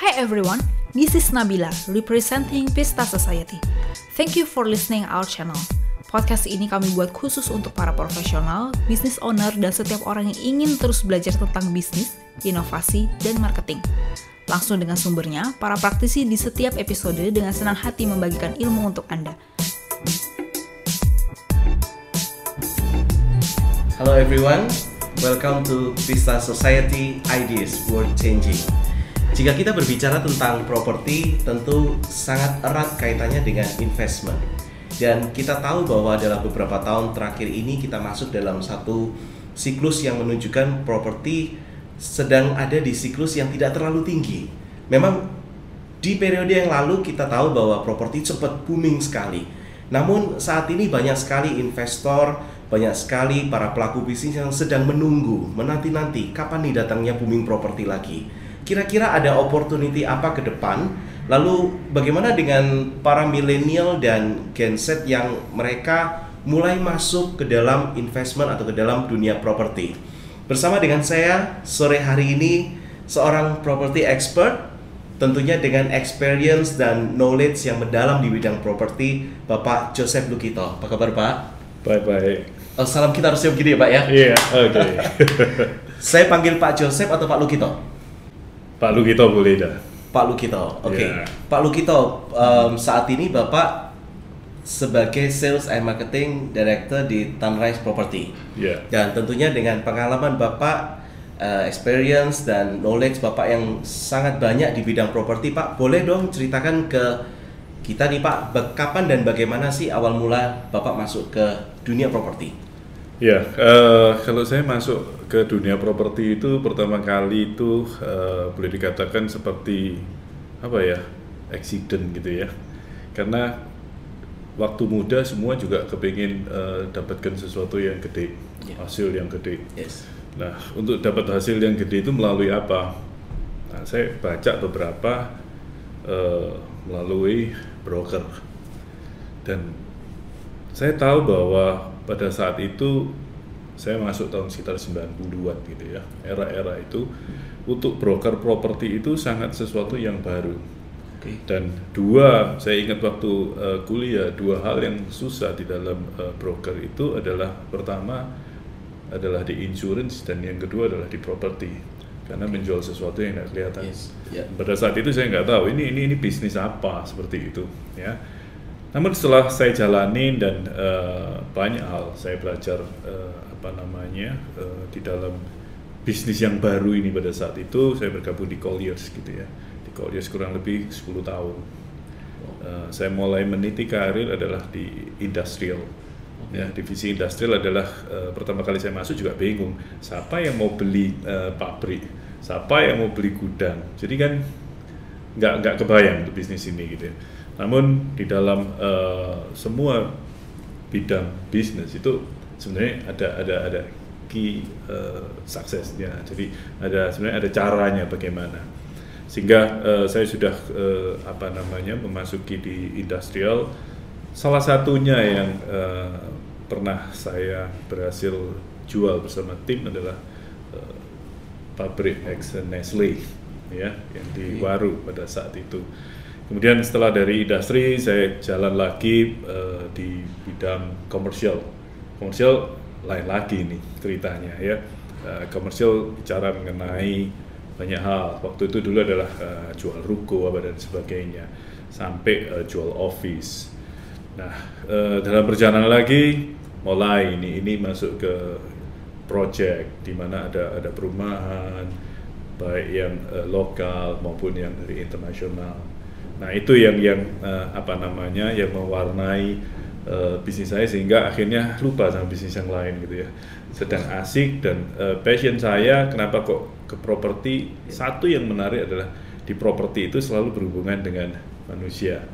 Hi everyone, this is Nabila representing Pista Society. Thank you for listening our channel. Podcast ini kami buat khusus untuk para profesional, business owner, dan setiap orang yang ingin terus belajar tentang bisnis, inovasi, dan marketing. Langsung dengan sumbernya, para praktisi di setiap episode dengan senang hati membagikan ilmu untuk Anda. Hello everyone, welcome to Pista Society Ideas World Changing. Jika kita berbicara tentang properti, tentu sangat erat kaitannya dengan investment. Dan kita tahu bahwa dalam beberapa tahun terakhir ini kita masuk dalam satu siklus yang menunjukkan properti sedang ada di siklus yang tidak terlalu tinggi. Memang di periode yang lalu kita tahu bahwa properti cepat booming sekali. Namun saat ini banyak sekali investor, banyak sekali para pelaku bisnis yang sedang menunggu, menanti-nanti kapan nih datangnya booming properti lagi. Kira-kira ada opportunity apa ke depan Lalu bagaimana dengan para milenial dan Gen Z yang mereka mulai masuk ke dalam investment atau ke dalam dunia properti? Bersama dengan saya sore hari ini seorang property expert tentunya dengan experience dan knowledge yang mendalam di bidang properti Bapak Joseph Lukito. Apa kabar Pak? Baik-baik. Oh, salam kita harusnya begini ya Pak ya? Iya, oke. Saya panggil Pak Joseph atau Pak Lukito? Pak Lukito boleh dah. Pak Lukito, oke. Iya. Pak Lukito, um, saat ini Bapak sebagai Sales and Marketing Director di Sunrise Property. Iya. Dan tentunya dengan pengalaman Bapak, uh, experience dan knowledge Bapak yang sangat banyak di bidang properti, Pak, boleh dong ceritakan ke kita nih Pak, kapan dan bagaimana sih awal mula Bapak masuk ke dunia properti? Ya, eh, kalau saya masuk ke dunia properti itu pertama kali itu eh, boleh dikatakan seperti apa ya, accident gitu ya. Karena waktu muda semua juga kepingin eh, dapatkan sesuatu yang gede, Ya. hasil yang gede. Yes. Nah, untuk dapat hasil yang gede itu melalui apa? Nah, saya baca beberapa eh, melalui broker dan saya tahu bahwa pada saat itu saya masuk tahun sekitar 90-an gitu ya. Era-era itu untuk broker properti itu sangat sesuatu yang baru. Oke. Dan dua, saya ingat waktu eh, kuliah, dua hal yang susah di dalam eh, broker itu adalah pertama adalah di insurance dan yang kedua adalah di properti karena menjual sesuatu yang tidak kelihatan. Yes. Ya. Pada saat itu saya nggak tahu ini ini ini bisnis apa seperti itu ya. Namun setelah saya jalanin dan eh, banyak hal saya belajar eh, apa namanya eh, di dalam bisnis yang baru ini pada saat itu saya bergabung di Colliers gitu ya. Di Colliers kurang lebih 10 tahun. Eh, saya mulai meniti karir adalah di industrial. Ya, divisi industrial adalah eh, pertama kali saya masuk juga bingung siapa yang mau beli eh, pabrik, siapa yang mau beli gudang. Jadi kan nggak nggak kebayang untuk bisnis ini gitu. ya. Namun di dalam eh, semua bidang bisnis itu sebenarnya ada ada ada key eh, suksesnya. Jadi ada sebenarnya ada caranya bagaimana sehingga eh, saya sudah eh, apa namanya memasuki di industrial salah satunya yang eh, pernah saya berhasil jual bersama tim adalah eh, pabrik ex Nestle ya yang di. Waru pada saat itu kemudian setelah dari industri saya jalan lagi eh, di bidang komersial. Komersial lain lagi nih ceritanya ya. Eh, komersial bicara mengenai banyak hal. Waktu itu dulu adalah eh, jual ruko apa dan sebagainya sampai eh, jual office. Nah eh, dalam perjalanan lagi mulai ini ini masuk ke project di mana ada ada perumahan baik yang eh, lokal maupun yang dari internasional nah itu yang yang eh, apa namanya yang mewarnai eh, bisnis saya sehingga akhirnya lupa sama bisnis yang lain gitu ya. Sedang asik dan eh, passion saya kenapa kok ke properti? Satu yang menarik adalah di properti itu selalu berhubungan dengan manusia.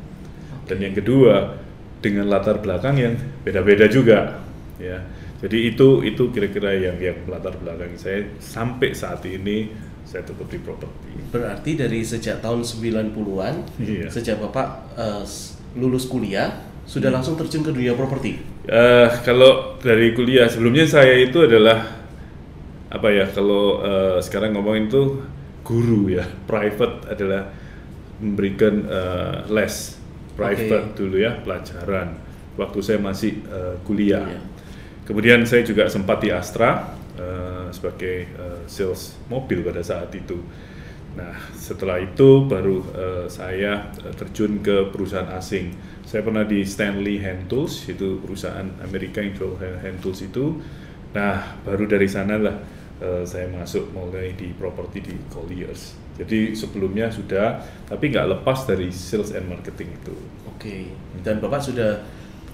Dan yang kedua dengan latar belakang yang beda-beda juga ya jadi itu itu kira-kira yang yang latar belakang saya sampai saat ini saya tetap di properti Berarti dari sejak tahun 90-an, Iya. sejak Bapak s- lulus kuliah, sudah langsung terjun ke dunia properti. Eh, kalau dari kuliah sebelumnya saya itu adalah apa ya kalau eh, sekarang ngomongin tuh guru ya, private adalah memberikan uh, les private Oke. dulu ya pelajaran waktu saya masih uh, kuliah. Iya. Kemudian saya juga sempat di Astra uh, sebagai uh, sales mobil pada saat itu. Nah, setelah itu baru uh, saya terjun ke perusahaan asing. Saya pernah di Stanley Hand Tools, itu perusahaan Amerika yang jual hand tools itu. Nah, baru dari sana lah uh, saya masuk mulai di properti di Colliers. Jadi sebelumnya sudah, tapi nggak lepas dari sales and marketing itu. Oke. Dan Bapak sudah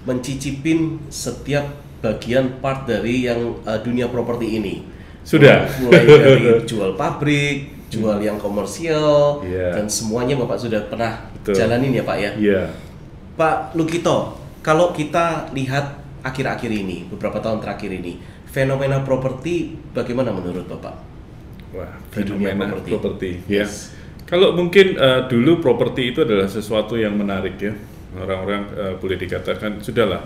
mencicipin setiap bagian part dari yang uh, dunia properti ini. Sudah. Mulai dari jual pabrik, jual yang komersial, Iya. dan semuanya Bapak sudah pernah Betul. jalanin ya Pak ya. Iya. Pak Lukito, kalau kita lihat akhir-akhir ini, beberapa tahun terakhir ini, fenomena properti bagaimana menurut Bapak? Wah, Di dunia fenomena properti. properti. Ya. Yes. Kalau mungkin uh, dulu properti itu adalah sesuatu yang menarik ya. Orang-orang uh, boleh dikatakan sudahlah,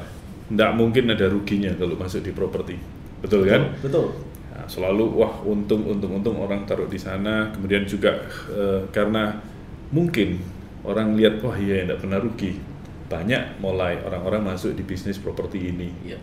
tidak mungkin ada ruginya kalau masuk di properti. Betul kan? Betul. Nah, selalu wah untung untung untung orang taruh di sana. Kemudian juga uh, karena mungkin orang lihat wah iya tidak pernah rugi. Banyak mulai orang-orang masuk di bisnis properti ini. Iya.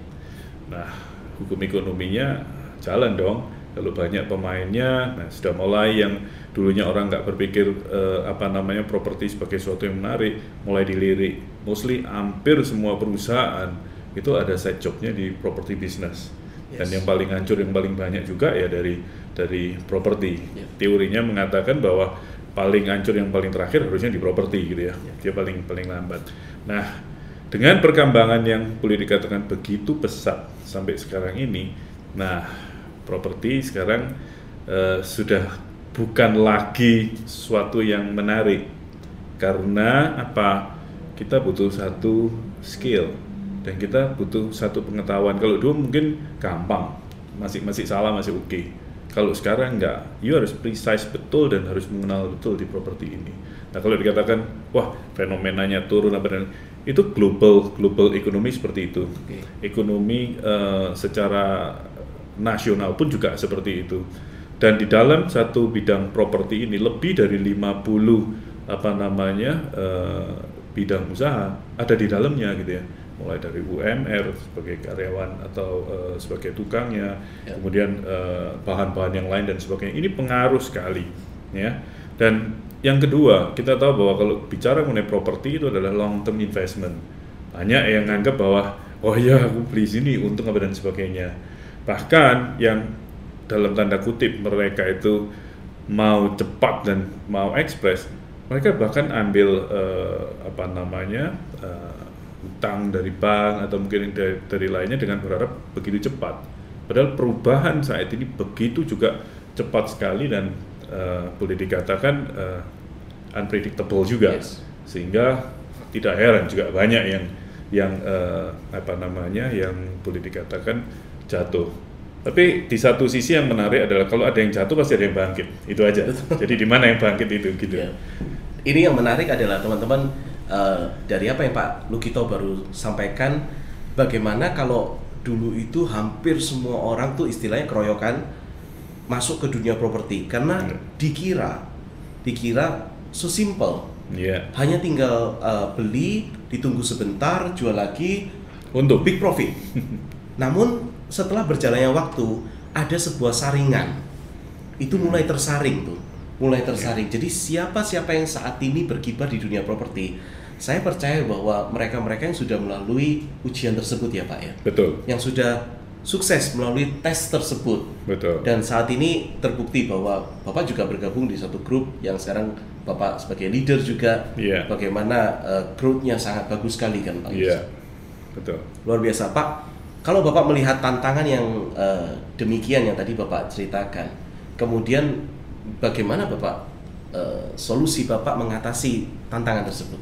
Nah, hukum ekonominya jalan dong. Kalau banyak pemainnya, nah sudah mulai yang dulunya orang nggak berpikir eh, apa namanya properti sebagai sesuatu yang menarik, mulai dilirik. Mostly hampir semua perusahaan itu ada side jobnya di property business. Dan Yes. yang paling hancur, yang paling banyak juga ya dari dari properti. Ya. Teorinya mengatakan bahwa paling hancur yang paling terakhir harusnya di properti gitu ya. Ya. Dia paling paling lambat. Nah, dengan perkembangan yang boleh dikatakan begitu pesat sampai sekarang ini, nah properti sekarang eh, sudah bukan lagi sesuatu yang menarik karena apa? Kita butuh satu skill dan kita butuh satu pengetahuan. Kalau dulu mungkin gampang, masih masih salah masih oke. Kalau sekarang enggak, you harus precise betul dan harus mengenal betul di properti ini. Nah kalau dikatakan, wah fenomenanya turun apa dan itu global global ekonomi seperti itu. Oke. Ekonomi eh, secara nasional pun juga seperti itu. Dan di dalam satu bidang properti ini lebih dari 50 apa namanya eh, bidang usaha ada di dalamnya gitu ya. Mulai dari UMR sebagai karyawan atau eh, sebagai tukangnya, Ya. kemudian eh, bahan-bahan yang lain dan sebagainya. Ini pengaruh sekali ya. Dan yang kedua, kita tahu bahwa kalau bicara mengenai properti itu adalah long term investment. Banyak yang nganggap bahwa oh ya aku beli sini untung apa dan sebagainya. Bahkan yang dalam tanda kutip mereka itu mau cepat dan mau ekspres, mereka bahkan ambil eh, apa namanya eh, utang dari bank atau mungkin dari, dari lainnya dengan berharap begitu cepat. Padahal perubahan saat ini begitu juga cepat sekali dan eh, boleh dikatakan eh, unpredictable juga, Yes. sehingga tidak heran juga banyak yang yang eh, apa namanya yang boleh dikatakan jatuh. Tapi di satu sisi yang menarik adalah kalau ada yang jatuh pasti ada yang bangkit, itu aja. Jadi di mana yang bangkit itu gitu. Ya. Ini yang menarik adalah teman-teman eh, dari apa yang Pak Lukito baru sampaikan, bagaimana kalau dulu itu hampir semua orang tuh istilahnya keroyokan masuk ke dunia properti karena dikira dikira so simple Iya. hanya tinggal eh, beli ditunggu sebentar jual lagi Untuk big profit. Namun setelah berjalannya waktu ada sebuah saringan. Itu mulai tersaring tuh, mulai tersaring. Jadi siapa siapa yang saat ini berkibar di dunia properti, saya percaya bahwa mereka-mereka yang sudah melalui ujian tersebut ya Pak ya, betul, yang sudah sukses melalui tes tersebut betul. dan saat ini terbukti bahwa Bapak juga bergabung di satu grup yang sekarang Bapak sebagai leader juga Iya. bagaimana eh, growth-nya sangat bagus sekali kan Pak? Iya. Betul. Luar biasa Pak. Kalau Bapak melihat tantangan yang eh, demikian yang tadi Bapak ceritakan, kemudian bagaimana Bapak eh, solusi Bapak mengatasi tantangan tersebut?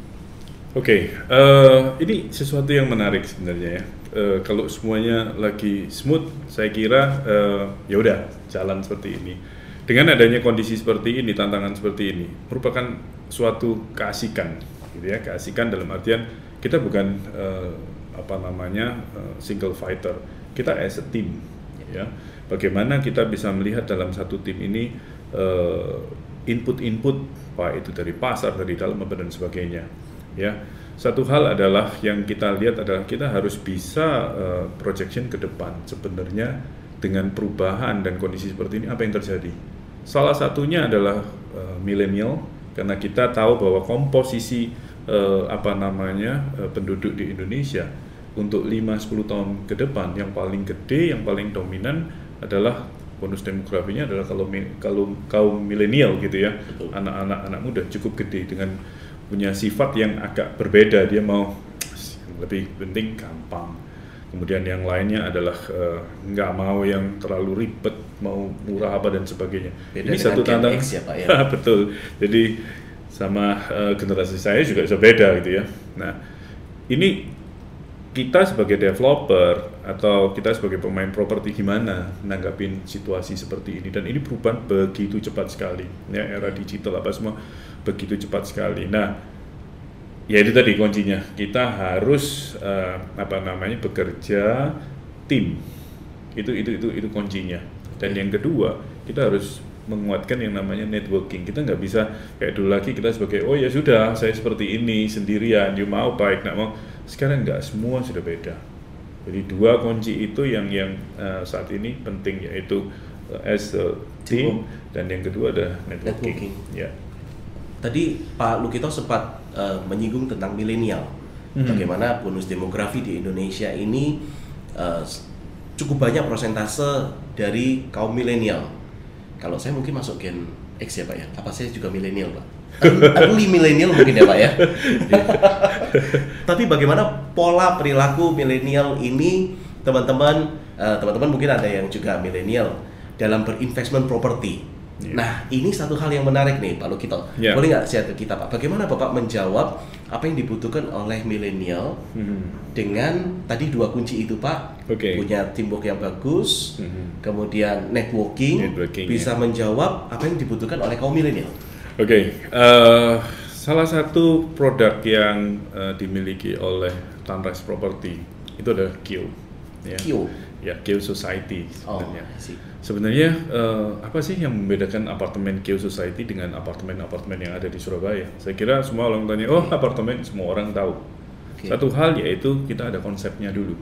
Oke, eh, ini sesuatu yang menarik sebenarnya ya. Eh, kalau semuanya lagi smooth, saya kira eh, ya udah jalan seperti ini. Dengan adanya kondisi seperti ini, tantangan seperti ini, merupakan suatu keasikan, gitu ya. Keasikan dalam artian kita bukan eh, apa namanya eh, single fighter, kita as a team, ya. Bagaimana kita bisa melihat dalam satu tim ini eh, input-input pak itu dari pasar dari dalam dan sebagainya ya. Satu hal adalah yang kita lihat adalah kita harus bisa uh, projection ke depan sebenarnya dengan perubahan dan kondisi seperti ini apa yang terjadi. Salah satunya adalah uh, milenial karena kita tahu bahwa komposisi uh, apa namanya uh, penduduk di Indonesia untuk 5-10 tahun ke depan yang paling gede yang paling dominan adalah bonus demografinya adalah kalau kalau kaum milenial gitu ya. Anak-anak anak muda cukup gede dengan punya sifat yang agak berbeda. Dia mau yang lebih penting gampang. Kemudian yang lainnya adalah uh, nggak mau yang terlalu ribet mau murah apa dan sebagainya. Beda ini satu tantangan. Ya, Pak, ya? betul. Jadi sama uh, generasi saya juga bisa beda gitu ya. Nah ini kita sebagai developer atau kita sebagai pemain properti gimana nanggapin situasi seperti ini? Dan ini perubahan begitu cepat sekali. Ya era digital apa semua begitu cepat sekali. Nah ya itu tadi kuncinya. Kita harus uh, apa namanya bekerja tim. Itu itu itu itu kuncinya. Dan yang kedua kita harus menguatkan yang namanya networking. Kita nggak bisa kayak dulu lagi kita sebagai oh ya sudah saya seperti ini sendirian you mau baik nggak mau sekarang nggak semua sudah beda. Jadi dua kunci itu yang yang uh, saat ini penting yaitu uh, as a team dan yang kedua ada networking. networking. Ya. Tadi Pak Lukito sempat uh, menyinggung tentang milenial. Hmm. Bagaimana bonus demografi di Indonesia ini uh, cukup banyak persentase dari kaum milenial. Kalau saya mungkin masuk gen X ya Pak ya. Apa saya juga milenial Pak? Early milenial mungkin ya pak ya. Tapi bagaimana pola perilaku milenial ini teman-teman uh, teman-teman mungkin ada yang juga milenial dalam berinvestment properti. Yeah. Nah ini satu hal yang menarik nih Pak Lukito. Yeah. Boleh nggak share ke kita Pak? Bagaimana Bapak menjawab apa yang dibutuhkan oleh milenial mm-hmm. dengan tadi dua kunci itu Pak? Okay. Punya teamwork yang bagus, mm-hmm. kemudian networking, networking bisa yeah. menjawab apa yang dibutuhkan oleh kaum milenial. Oke, okay. uh, eh, salah satu produk yang uh, dimiliki oleh Tanrise Property itu adalah Q. Ya. Q. Ya, Q Society sebenarnya. Oh, sebenarnya uh, apa sih yang membedakan apartemen Q Society dengan apartemen-apartemen yang ada di Surabaya? Saya kira semua orang tanya, oh apartemen semua orang tahu. Okay. Satu hal yaitu kita ada konsepnya dulu.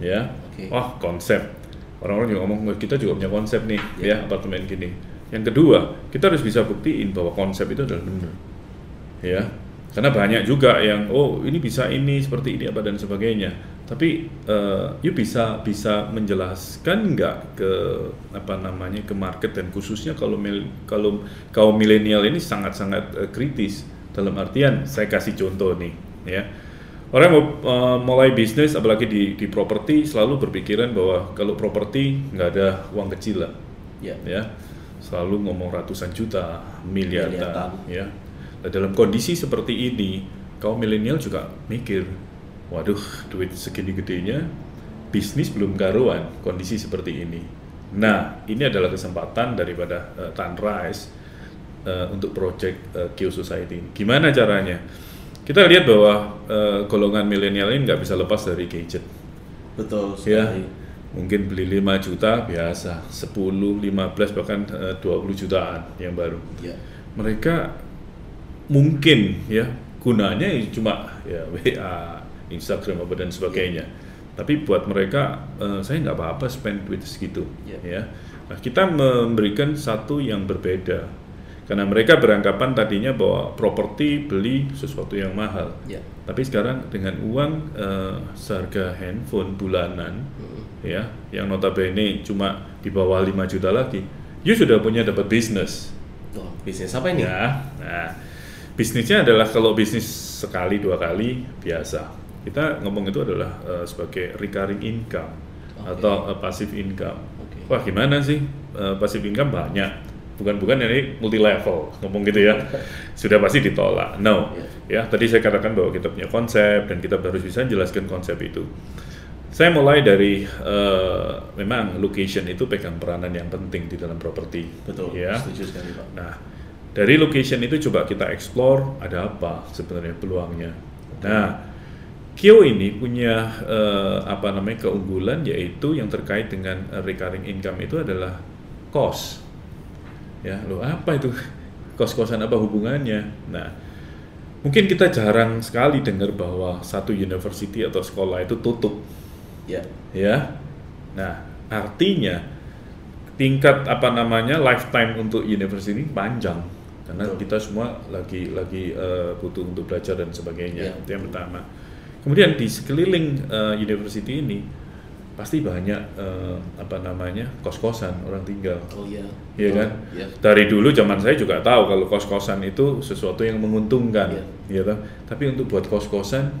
Ya, okay. wah konsep. Orang-orang juga ngomong, kita juga punya konsep nih, yeah. ya apartemen gini yang kedua, kita harus bisa buktiin bahwa konsep itu adalah benar. Ya. Karena banyak juga yang oh ini bisa ini seperti ini apa dan sebagainya. Tapi uh, you bisa bisa menjelaskan nggak ke apa namanya ke market dan khususnya kalau mil, kalau kaum milenial ini sangat-sangat uh, kritis dalam artian saya kasih contoh nih ya. Orang mau uh, mulai bisnis apalagi di di properti selalu berpikiran bahwa kalau properti nggak ada uang kecil lah. Yeah. Ya selalu ngomong ratusan juta, miliaran, ya. Nah, dalam kondisi seperti ini, kaum milenial juga mikir, waduh, duit segini gedenya, bisnis belum karuan kondisi seperti ini. Nah, ini adalah kesempatan daripada uh, Tanrise uh, untuk project uh, Q Society. Gimana caranya? Kita lihat bahwa uh, golongan milenial ini nggak bisa lepas dari gadget. Betul Ya mungkin beli 5 juta biasa 10, 15 bahkan eh, uh, 20 jutaan yang baru ya. mereka mungkin ya gunanya cuma ya WA Instagram apa dan sebagainya ya. tapi buat mereka uh, saya nggak apa-apa spend duit segitu ya, ya. Nah, kita memberikan satu yang berbeda karena mereka beranggapan tadinya bahwa properti beli sesuatu yang mahal. Ya. Tapi sekarang dengan uang uh, seharga handphone bulanan, hmm. Ya, yang notabene cuma di bawah 5 juta lagi, you sudah punya dapat bisnis. Oh, bisnis apa ini? Ya, nah, bisnisnya adalah kalau bisnis sekali dua kali biasa. Kita ngomong itu adalah uh, sebagai recurring income okay. atau uh, passive income. Okay. Wah, gimana sih uh, passive income banyak? bukan-bukan ini multi level ngomong gitu ya sudah pasti ditolak no yeah. ya tadi saya katakan bahwa kita punya konsep dan kita harus bisa jelaskan konsep itu saya mulai dari uh, memang location itu pegang peranan yang penting di dalam properti. Betul. Ya. Setuju sekali pak. Nah dari location itu coba kita explore ada apa sebenarnya peluangnya. Okay. nah Kyo ini punya uh, apa namanya keunggulan yaitu yang terkait dengan recurring income itu adalah cost Ya, lo apa itu? Kos-kosan apa hubungannya? Nah, mungkin kita jarang sekali dengar bahwa satu university atau sekolah itu tutup, Ya. ya. Nah, artinya tingkat apa namanya lifetime untuk university ini panjang karena Betul. kita semua lagi lagi eh, butuh untuk belajar dan sebagainya. Ya. Itu yang pertama. Kemudian di sekeliling eh, university ini pasti banyak eh, apa namanya kos-kosan orang tinggal. Oh iya. Iya Betul. kan? Iya. Dari dulu zaman saya juga tahu kalau kos-kosan itu sesuatu yang menguntungkan, Iya. gitu. Tapi untuk buat kos-kosan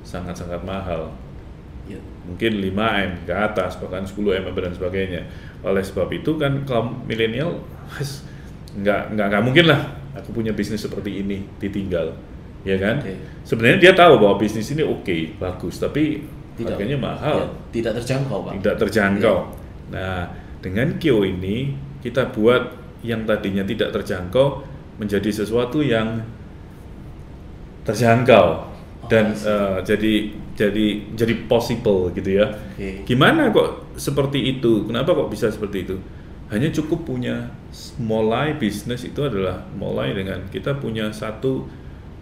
sangat-sangat mahal. Mungkin 5 M ke atas, bahkan 10 M dan sebagainya. Oleh sebab itu kan kaum milenial "Wes, nggak nggak nggak mungkin lah aku punya bisnis seperti ini ditinggal, ya kan? Oke. Sebenarnya dia tahu bahwa bisnis ini oke, bagus, tapi Tidak. harganya mahal Ya, tidak terjangkau, Pak. tidak terjangkau. Nah, dengan Kio ini kita buat yang tadinya tidak terjangkau menjadi sesuatu yang terjangkau dan Oh, eh, jadi jadi jadi possible gitu ya. Oke. Gimana kok seperti itu? Kenapa kok bisa seperti itu? Hanya cukup punya mulai bisnis itu adalah mulai dengan kita punya satu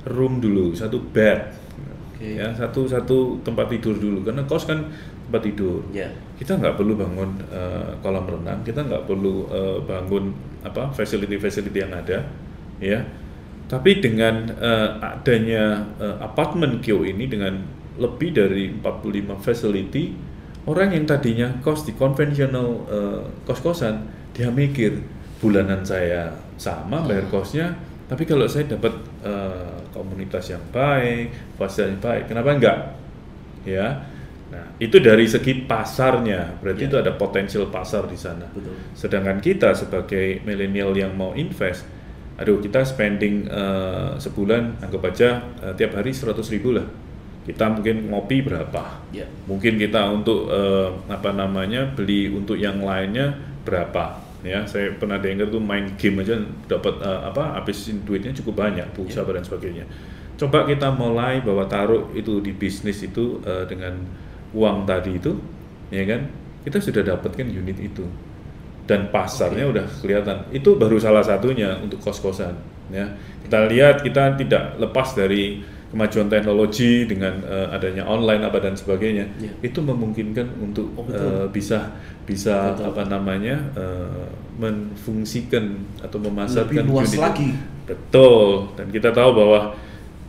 room dulu, satu bed, Oke. ya satu satu tempat tidur dulu karena kos kan tempat tidur. Ya. Kita nggak perlu bangun eh, kolam renang, kita nggak perlu eh, bangun apa facility-facility yang ada, ya. Tapi dengan eh, adanya eh, apartemen Kyo ini dengan lebih dari 45 facility, orang yang tadinya kos di konvensional eh, kos-kosan, dia mikir bulanan saya sama bayar kosnya, tapi kalau saya dapat eh, komunitas yang baik, fasilitas yang baik, kenapa enggak? Ya. Nah, itu dari segi pasarnya, berarti Ya. itu ada potensial pasar di sana. Betul. Sedangkan kita sebagai milenial yang mau invest, aduh kita spending eh, sebulan anggap aja eh, tiap hari 100 ribu lah. Kita mungkin ngopi berapa? Ya. Mungkin kita untuk eh, apa namanya beli untuk yang lainnya berapa? Ya, saya pernah dengar tuh main game aja dapat eh, apa habisin duitnya cukup banyak, pulsa dan sebagainya. Coba kita mulai bahwa taruh itu di bisnis itu eh, dengan uang tadi itu, ya kan? Kita sudah dapatkan unit itu dan pasarnya udah kelihatan. Itu baru salah satunya untuk kos-kosan. Ya, kita lihat kita tidak lepas dari kemajuan teknologi dengan eh, adanya online apa dan sebagainya. Ya. Itu memungkinkan untuk Oh, betul. eh, bisa bisa Betul. apa namanya eh, menfungsikan atau memasarkan Lebih luas unit lagi. Betul. Dan kita tahu bahwa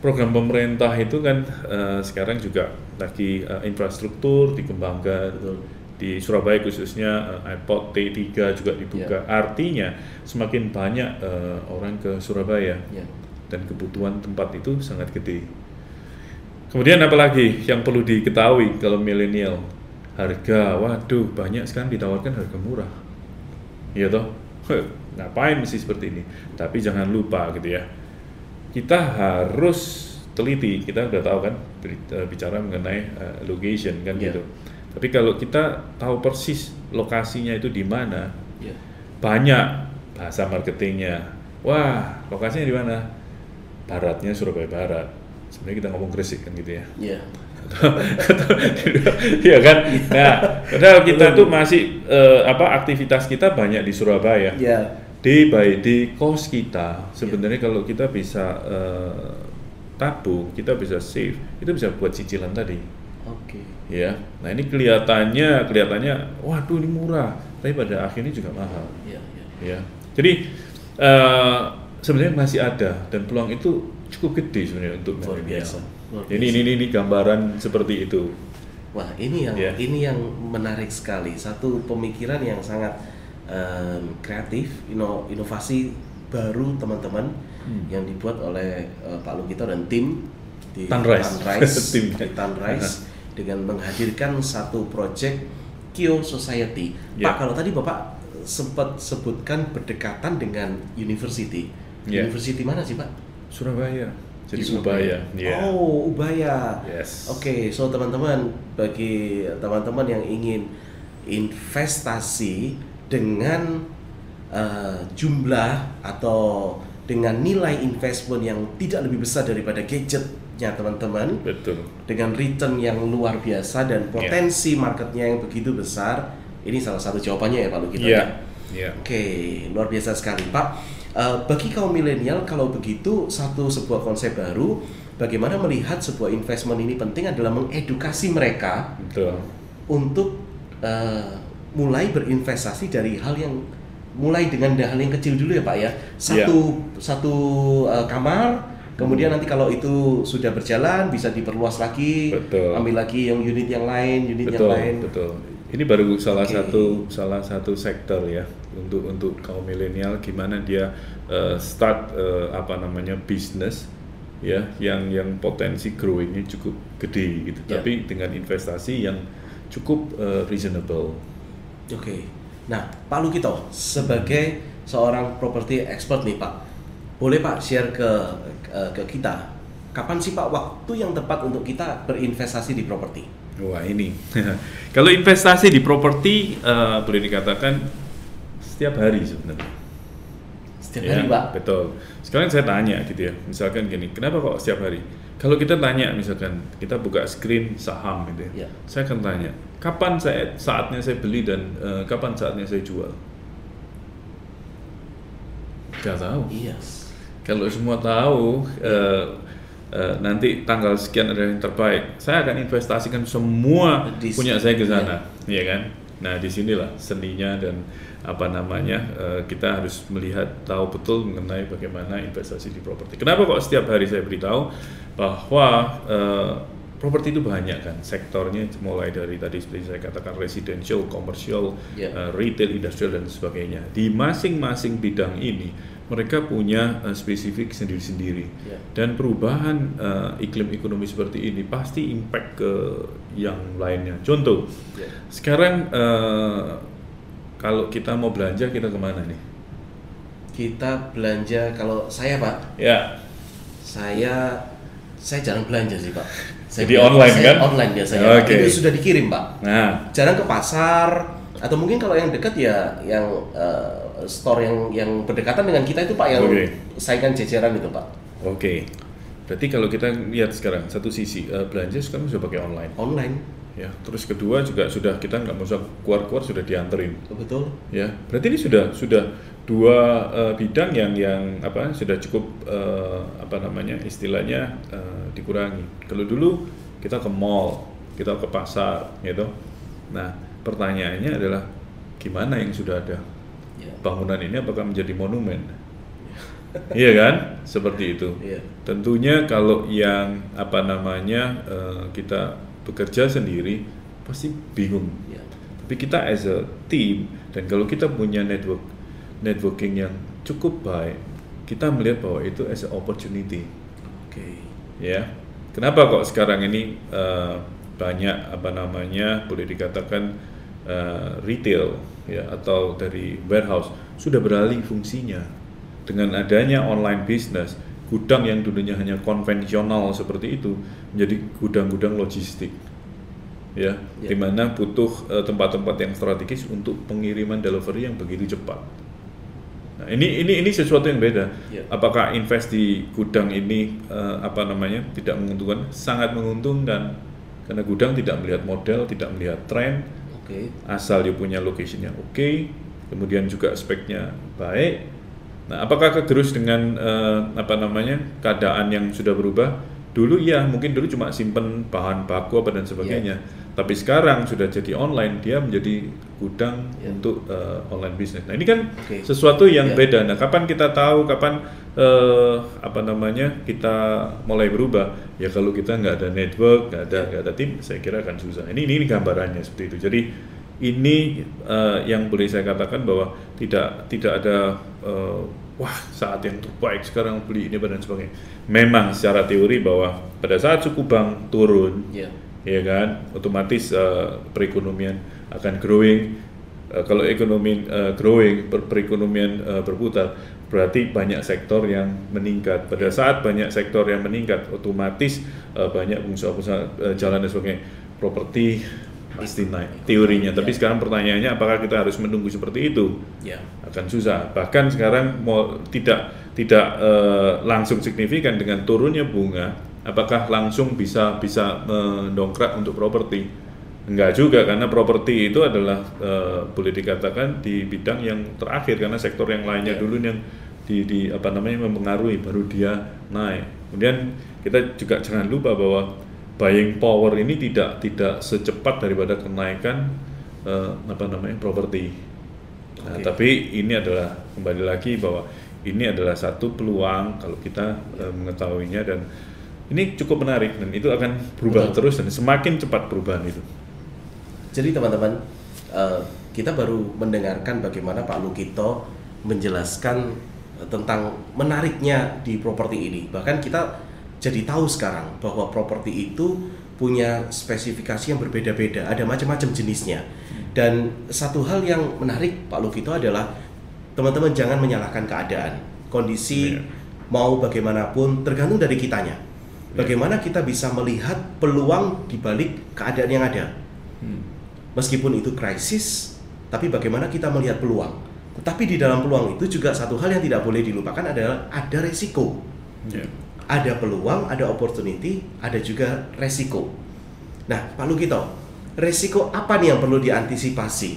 program pemerintah itu kan eh, sekarang juga lagi eh, infrastruktur dikembangkan Betul. Di Surabaya khususnya eh, airport T3 juga dibuka. Artinya semakin banyak eh, orang ke Surabaya Ya. dan kebutuhan tempat itu sangat gede. Kemudian apalagi yang perlu diketahui kalau milenial harga, waduh banyak sekarang ditawarkan harga murah, iya toh? Ngapain mesti seperti ini? Tapi jangan lupa gitu ya, kita harus teliti. Kita udah tahu kan eh, bicara mengenai eh, location kan Iya. gitu. Tapi kalau kita tahu persis lokasinya itu di mana, Ya. banyak bahasa marketingnya. Wah, lokasinya di mana? Baratnya Surabaya Barat. Sebenarnya kita ngomong Gresik kan gitu ya. Ya. Iya kan? Nah, padahal kita tuh masih eh, apa aktivitas kita banyak di Surabaya. Ya. Day by day cost kita sebenarnya kalau kita bisa eh, tabung, kita bisa save, itu bisa buat cicilan tadi. Oke. Ya. Nah, ini kelihatannya kelihatannya waduh ini murah, tapi pada akhirnya juga mahal. Ya, ya. ya jadi eh, sebenarnya masih ada dan peluang itu cukup gede sebenarnya untuk Luar biasa, luar ini, ini ini ini gambaran seperti itu Wah, ini yang Ya. ini yang menarik sekali. Satu pemikiran yang sangat em, kreatif, ino- inovasi baru teman-teman Hmm. yang dibuat oleh eh, Pak Lugito dan tim di Tanrise. Tanrise, Tim. di Tanrise dengan menghadirkan satu project Kio Society. Ya. Pak, kalau tadi Bapak sempat sebutkan berdekatan dengan university. Ya. University mana sih, Pak? Surabaya jadi Di Surabaya. Ubaya ya Oh, Ubaya. Yes. Oke, so teman-teman bagi teman-teman yang ingin investasi dengan eh, jumlah atau dengan nilai investment yang tidak lebih besar daripada gadgetnya teman-teman betul dengan return yang luar biasa dan potensi marketnya yang begitu besar ini salah satu jawabannya ya Pak Lugito Iya. ya. Ya. Oke, luar biasa sekali Pak. Eh, bagi kaum milenial kalau begitu satu sebuah konsep baru bagaimana melihat sebuah investment ini penting adalah mengedukasi mereka Betul. untuk eh, mulai berinvestasi dari hal yang mulai dengan hal yang kecil dulu ya Pak ya. Satu satu eh, kamar kemudian nanti kalau itu sudah berjalan bisa diperluas lagi, Betul. ambil lagi yang unit yang lain, unit yang betul, lain. betul. Ini baru salah Oke. satu salah satu sektor ya untuk untuk kaum milenial gimana dia eh, start eh, apa namanya bisnis ya yang yang potensi growingnya cukup gede gitu. Ya. Tapi dengan investasi yang cukup eh, reasonable. Oke. Nah, Pak Lukito sebagai seorang property expert nih Pak, boleh Pak share ke ke- kita kapan sih Pak waktu yang tepat untuk kita berinvestasi di properti? Wah ini, kalau investasi di properti eh, boleh dikatakan setiap hari sebenarnya. Setiap Ya, hari Pak. Betul. Sekarang saya tanya gitu ya, misalkan gini, kenapa kok setiap hari? Kalau kita tanya misalkan kita buka screen saham gitu ya, Ya. saya akan tanya, kapan saya saatnya saya beli dan eh, kapan saatnya saya jual? Gak tahu. Iya. Kalau semua tahu eh, eh, nanti tanggal sekian ada yang terbaik, saya akan investasikan semua Di- punya saya ke sana, ya kan? Nah di sinilah seninya dan apa namanya eh, kita harus melihat tahu betul mengenai bagaimana investasi di properti. Kenapa kok setiap hari saya beritahu bahwa eh, properti itu banyak kan sektornya mulai dari tadi seperti saya katakan residential, commercial, Ya. eh, retail, industrial dan sebagainya. Di masing-masing bidang ini mereka punya eh, spesifik sendiri-sendiri. Ya. Dan perubahan eh, iklim ekonomi seperti ini pasti impact ke yang lainnya. Contoh, Ya. sekarang eh, kalau kita mau belanja kita ke mana nih? Kita belanja kalau saya Pak, Ya, saya saya jarang belanja sih Pak. Saya Jadi online, saya kan? Online biasanya. Oke. Itu sudah dikirim Pak. nah Jarang ke pasar atau mungkin kalau yang dekat ya yang eh, store yang yang berdekatan dengan kita itu Pak yang Oke. saingan jajaran itu Pak. oke. Berarti kalau kita lihat sekarang satu sisi eh, belanja sekarang sudah pakai online, Online. Ya. Terus kedua juga sudah kita nggak usah keluar-keluar sudah dianterin. Betul. ya berarti ini sudah sudah dua eh, bidang yang yang apa sudah cukup eh, apa namanya istilahnya eh, dikurangi kalau dulu kita ke mall kita ke pasar gitu nah pertanyaannya adalah gimana yang sudah ada Ya. bangunan ini apakah menjadi monumen iya kan seperti itu Iya. tentunya kalau yang apa namanya eh, kita bekerja sendiri pasti bingung Ya. tapi kita as a team dan kalau kita punya network networking yang cukup baik, kita melihat bahwa itu as a opportunity, Oke. ya. Kenapa kok sekarang ini eh, banyak apa namanya boleh dikatakan eh, retail ya atau dari warehouse sudah beralih fungsinya dengan adanya online business gudang yang dulunya hanya konvensional seperti itu menjadi gudang-gudang logistik ya, Ya. di mana butuh eh, tempat-tempat yang strategis untuk pengiriman delivery yang begitu cepat. Nah, ini ini ini sesuatu yang beda. Ya. Apakah invest di gudang ini eh, apa namanya tidak menguntungkan? Sangat menguntungkan karena gudang tidak melihat model, tidak melihat tren, Oke. asal dia punya location-nya oke, kemudian juga speknya baik. Nah, apakah kegerus dengan eh, apa namanya keadaan yang sudah berubah? Dulu ya, mungkin dulu cuma simpen bahan baku apa dan sebagainya. Tapi sekarang sudah jadi online, dia menjadi gudang Ya. untuk eh, online bisnis. Nah, ini kan Oke. sesuatu yang Ya. beda. Nah, kapan kita tahu kapan eh, apa namanya kita mulai berubah? Ya kalau kita nggak ada network, nggak ada nggak ada tim, saya kira akan susah. Ini ini, ini gambarannya seperti itu. Jadi ini eh, yang boleh saya katakan bahwa tidak tidak ada eh, wah saat yang terbaik sekarang beli ini dan sebagainya. Memang secara teori bahwa pada saat suku bank turun, Ya. ya kan otomatis eh, perekonomian akan growing Eh, kalau ekonomi eh, growing per- perekonomian eh, berputar berarti banyak sektor yang meningkat pada saat banyak sektor yang meningkat otomatis eh, banyak pengusaha-pengusaha eh, jalan dan sebagainya properti pasti naik teorinya tapi Ya. sekarang pertanyaannya apakah kita harus menunggu seperti itu Ya. akan susah. Bahkan sekarang mau tidak tidak eh, langsung signifikan dengan turunnya bunga, apakah langsung bisa bisa mendongkrak untuk properti? Enggak juga karena properti itu adalah uh, boleh dikatakan di bidang yang terakhir karena sektor yang lainnya Iya. dulu yang di, di apa namanya mempengaruhi baru dia naik. Kemudian kita juga jangan lupa bahwa buying power ini tidak tidak secepat daripada kenaikan uh, apa namanya properti. Nah, tapi ini adalah kembali lagi bahwa ini adalah satu peluang kalau kita uh, mengetahuinya dan ini cukup menarik dan itu akan berubah Betul. terus dan semakin cepat perubahan itu. Jadi teman-teman, eh, kita baru mendengarkan bagaimana Pak Lukito menjelaskan tentang menariknya di properti ini. Bahkan kita jadi tahu sekarang bahwa properti itu punya spesifikasi yang berbeda-beda, ada macam-macam jenisnya. Dan satu hal yang menarik Pak Lukito adalah teman-teman jangan menyalahkan keadaan, kondisi Iya. mau bagaimanapun tergantung dari kitanya. Bagaimana kita bisa melihat peluang di balik keadaan yang ada meskipun itu krisis, tapi bagaimana kita melihat peluang. Tetapi di dalam peluang itu juga satu hal yang tidak boleh dilupakan adalah ada resiko. Ya. Ada peluang, ada opportunity, ada juga resiko. Nah, Pak Lukito, resiko apa nih yang perlu diantisipasi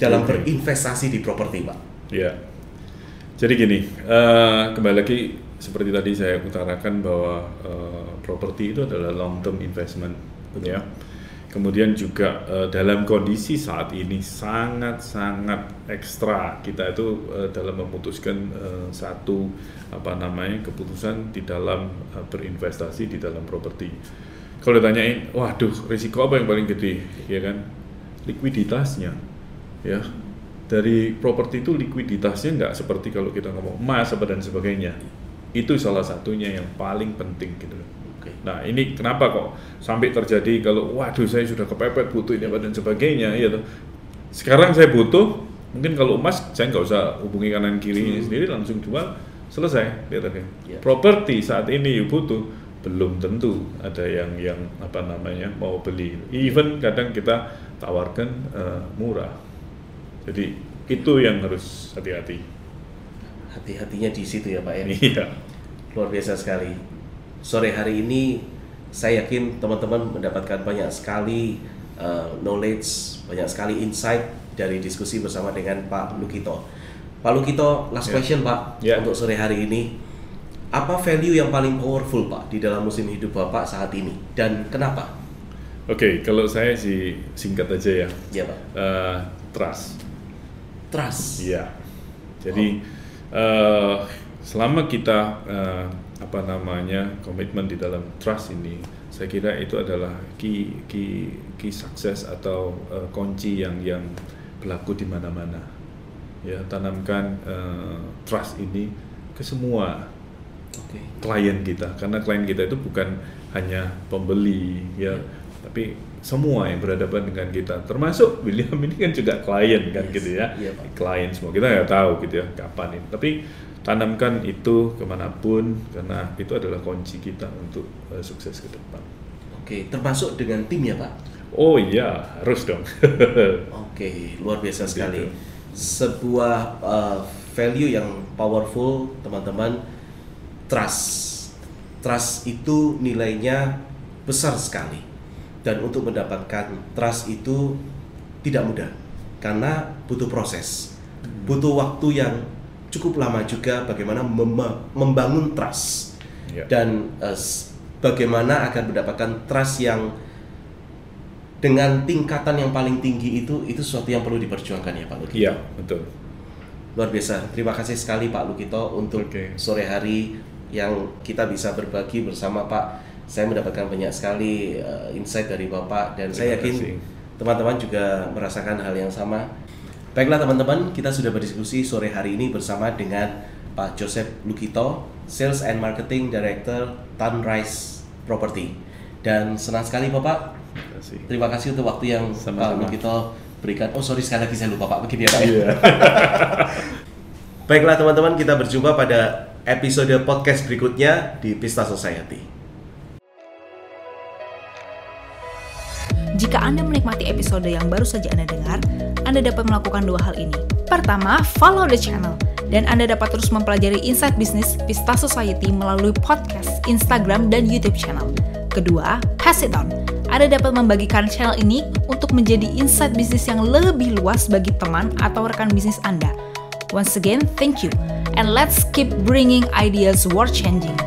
dalam Oke. berinvestasi di properti, Pak? Ya. Jadi gini, eh, kembali lagi seperti tadi saya utarakan bahwa eh, properti itu adalah long term investment, Betul. ya. Kemudian juga eh, dalam kondisi saat ini sangat-sangat ekstra kita itu eh, dalam memutuskan eh, satu apa namanya keputusan di dalam eh, berinvestasi di dalam properti. Kalau ditanyain, waduh risiko apa yang paling gede, ya kan? Likuiditasnya, ya dari properti itu likuiditasnya nggak seperti kalau kita ngomong emas apa dan sebagainya itu salah satunya yang paling penting gitu. Oke. Nah ini kenapa kok sampai terjadi kalau waduh saya sudah kepepet butuh ini apa dan sebagainya ya tuh. Sekarang saya butuh mungkin kalau emas saya nggak usah hubungi kanan kiri sendiri langsung jual selesai lihat. Ya. Properti saat ini butuh belum tentu ada yang yang apa namanya mau beli. Even kadang kita tawarkan eh, murah. Jadi itu yang harus hati-hati. Hati-hatinya di situ ya, Pak ya. Iya. Luar biasa sekali. Sore hari ini saya yakin teman-teman mendapatkan banyak sekali uh, knowledge, banyak sekali insight dari diskusi bersama dengan Pak Lukito. Pak Lukito, last Ya. question Pak Ya. untuk sore hari ini. Apa value yang paling powerful Pak di dalam musim hidup Bapak saat ini dan kenapa? Oke, kalau saya sih singkat aja ya. Ya Pak. Eh, trust. Trust. Iya. Jadi eh, selama kita eh, apa namanya komitmen di dalam trust ini, saya kira itu adalah key key key sukses atau eh, kunci yang yang berlaku di mana-mana. Ya, tanamkan eh, trust ini ke semua Oke. klien kita karena klien kita itu bukan hanya pembeli ya Ya. tapi semua yang berhadapan dengan kita termasuk William ini kan juga klien kan Yes. gitu ya Pak. klien semua kita nggak tahu gitu ya kapan ini tapi tanamkan itu ke mana pun karena itu adalah kunci kita untuk eh, sukses ke depan Oke, termasuk dengan tim ya Pak. oh iya harus dong Oke, luar biasa Seperti sekali. itu. Sebuah uh, value yang powerful, teman-teman. Trust. Trust itu nilainya besar sekali. Dan untuk mendapatkan trust itu tidak mudah karena butuh proses. Butuh waktu yang cukup lama juga bagaimana mem- membangun trust Ya. dan s- bagaimana agar mendapatkan trust yang dengan tingkatan yang paling tinggi itu itu sesuatu yang perlu diperjuangkan ya Pak Lukito. iya betul Luar biasa. Terima kasih sekali Pak Lukito untuk Oke. sore hari yang kita bisa berbagi bersama Pak. Saya mendapatkan banyak sekali eh, insight dari Bapak dan saya Terima yakin kasih. teman-teman juga merasakan hal yang sama. Baiklah teman-teman, kita sudah berdiskusi sore hari ini bersama dengan Pak Joseph Lukito, Sales and Marketing Director Tanrise Property. Dan senang sekali Bapak terima kasih Terima kasih untuk waktu yang Pak Sama-sama. Lukito berikan. Oh sorry sekali lagi saya lupa Pak, begini ya Pak. ya. Iya. Baiklah teman-teman, kita berjumpa pada episode podcast berikutnya di Pista Society. Jika Anda menikmati episode yang baru saja Anda dengar, Anda dapat melakukan dua hal ini. Pertama, follow the channel. Dan Anda dapat terus mempelajari insight bisnis Pista Society melalui podcast, Instagram, dan YouTube channel. Kedua, pass it on. Anda dapat membagikan channel ini untuk menjadi insight bisnis yang lebih luas bagi teman atau rekan bisnis Anda. Once again, thank you. And let's keep bringing ideas world changing.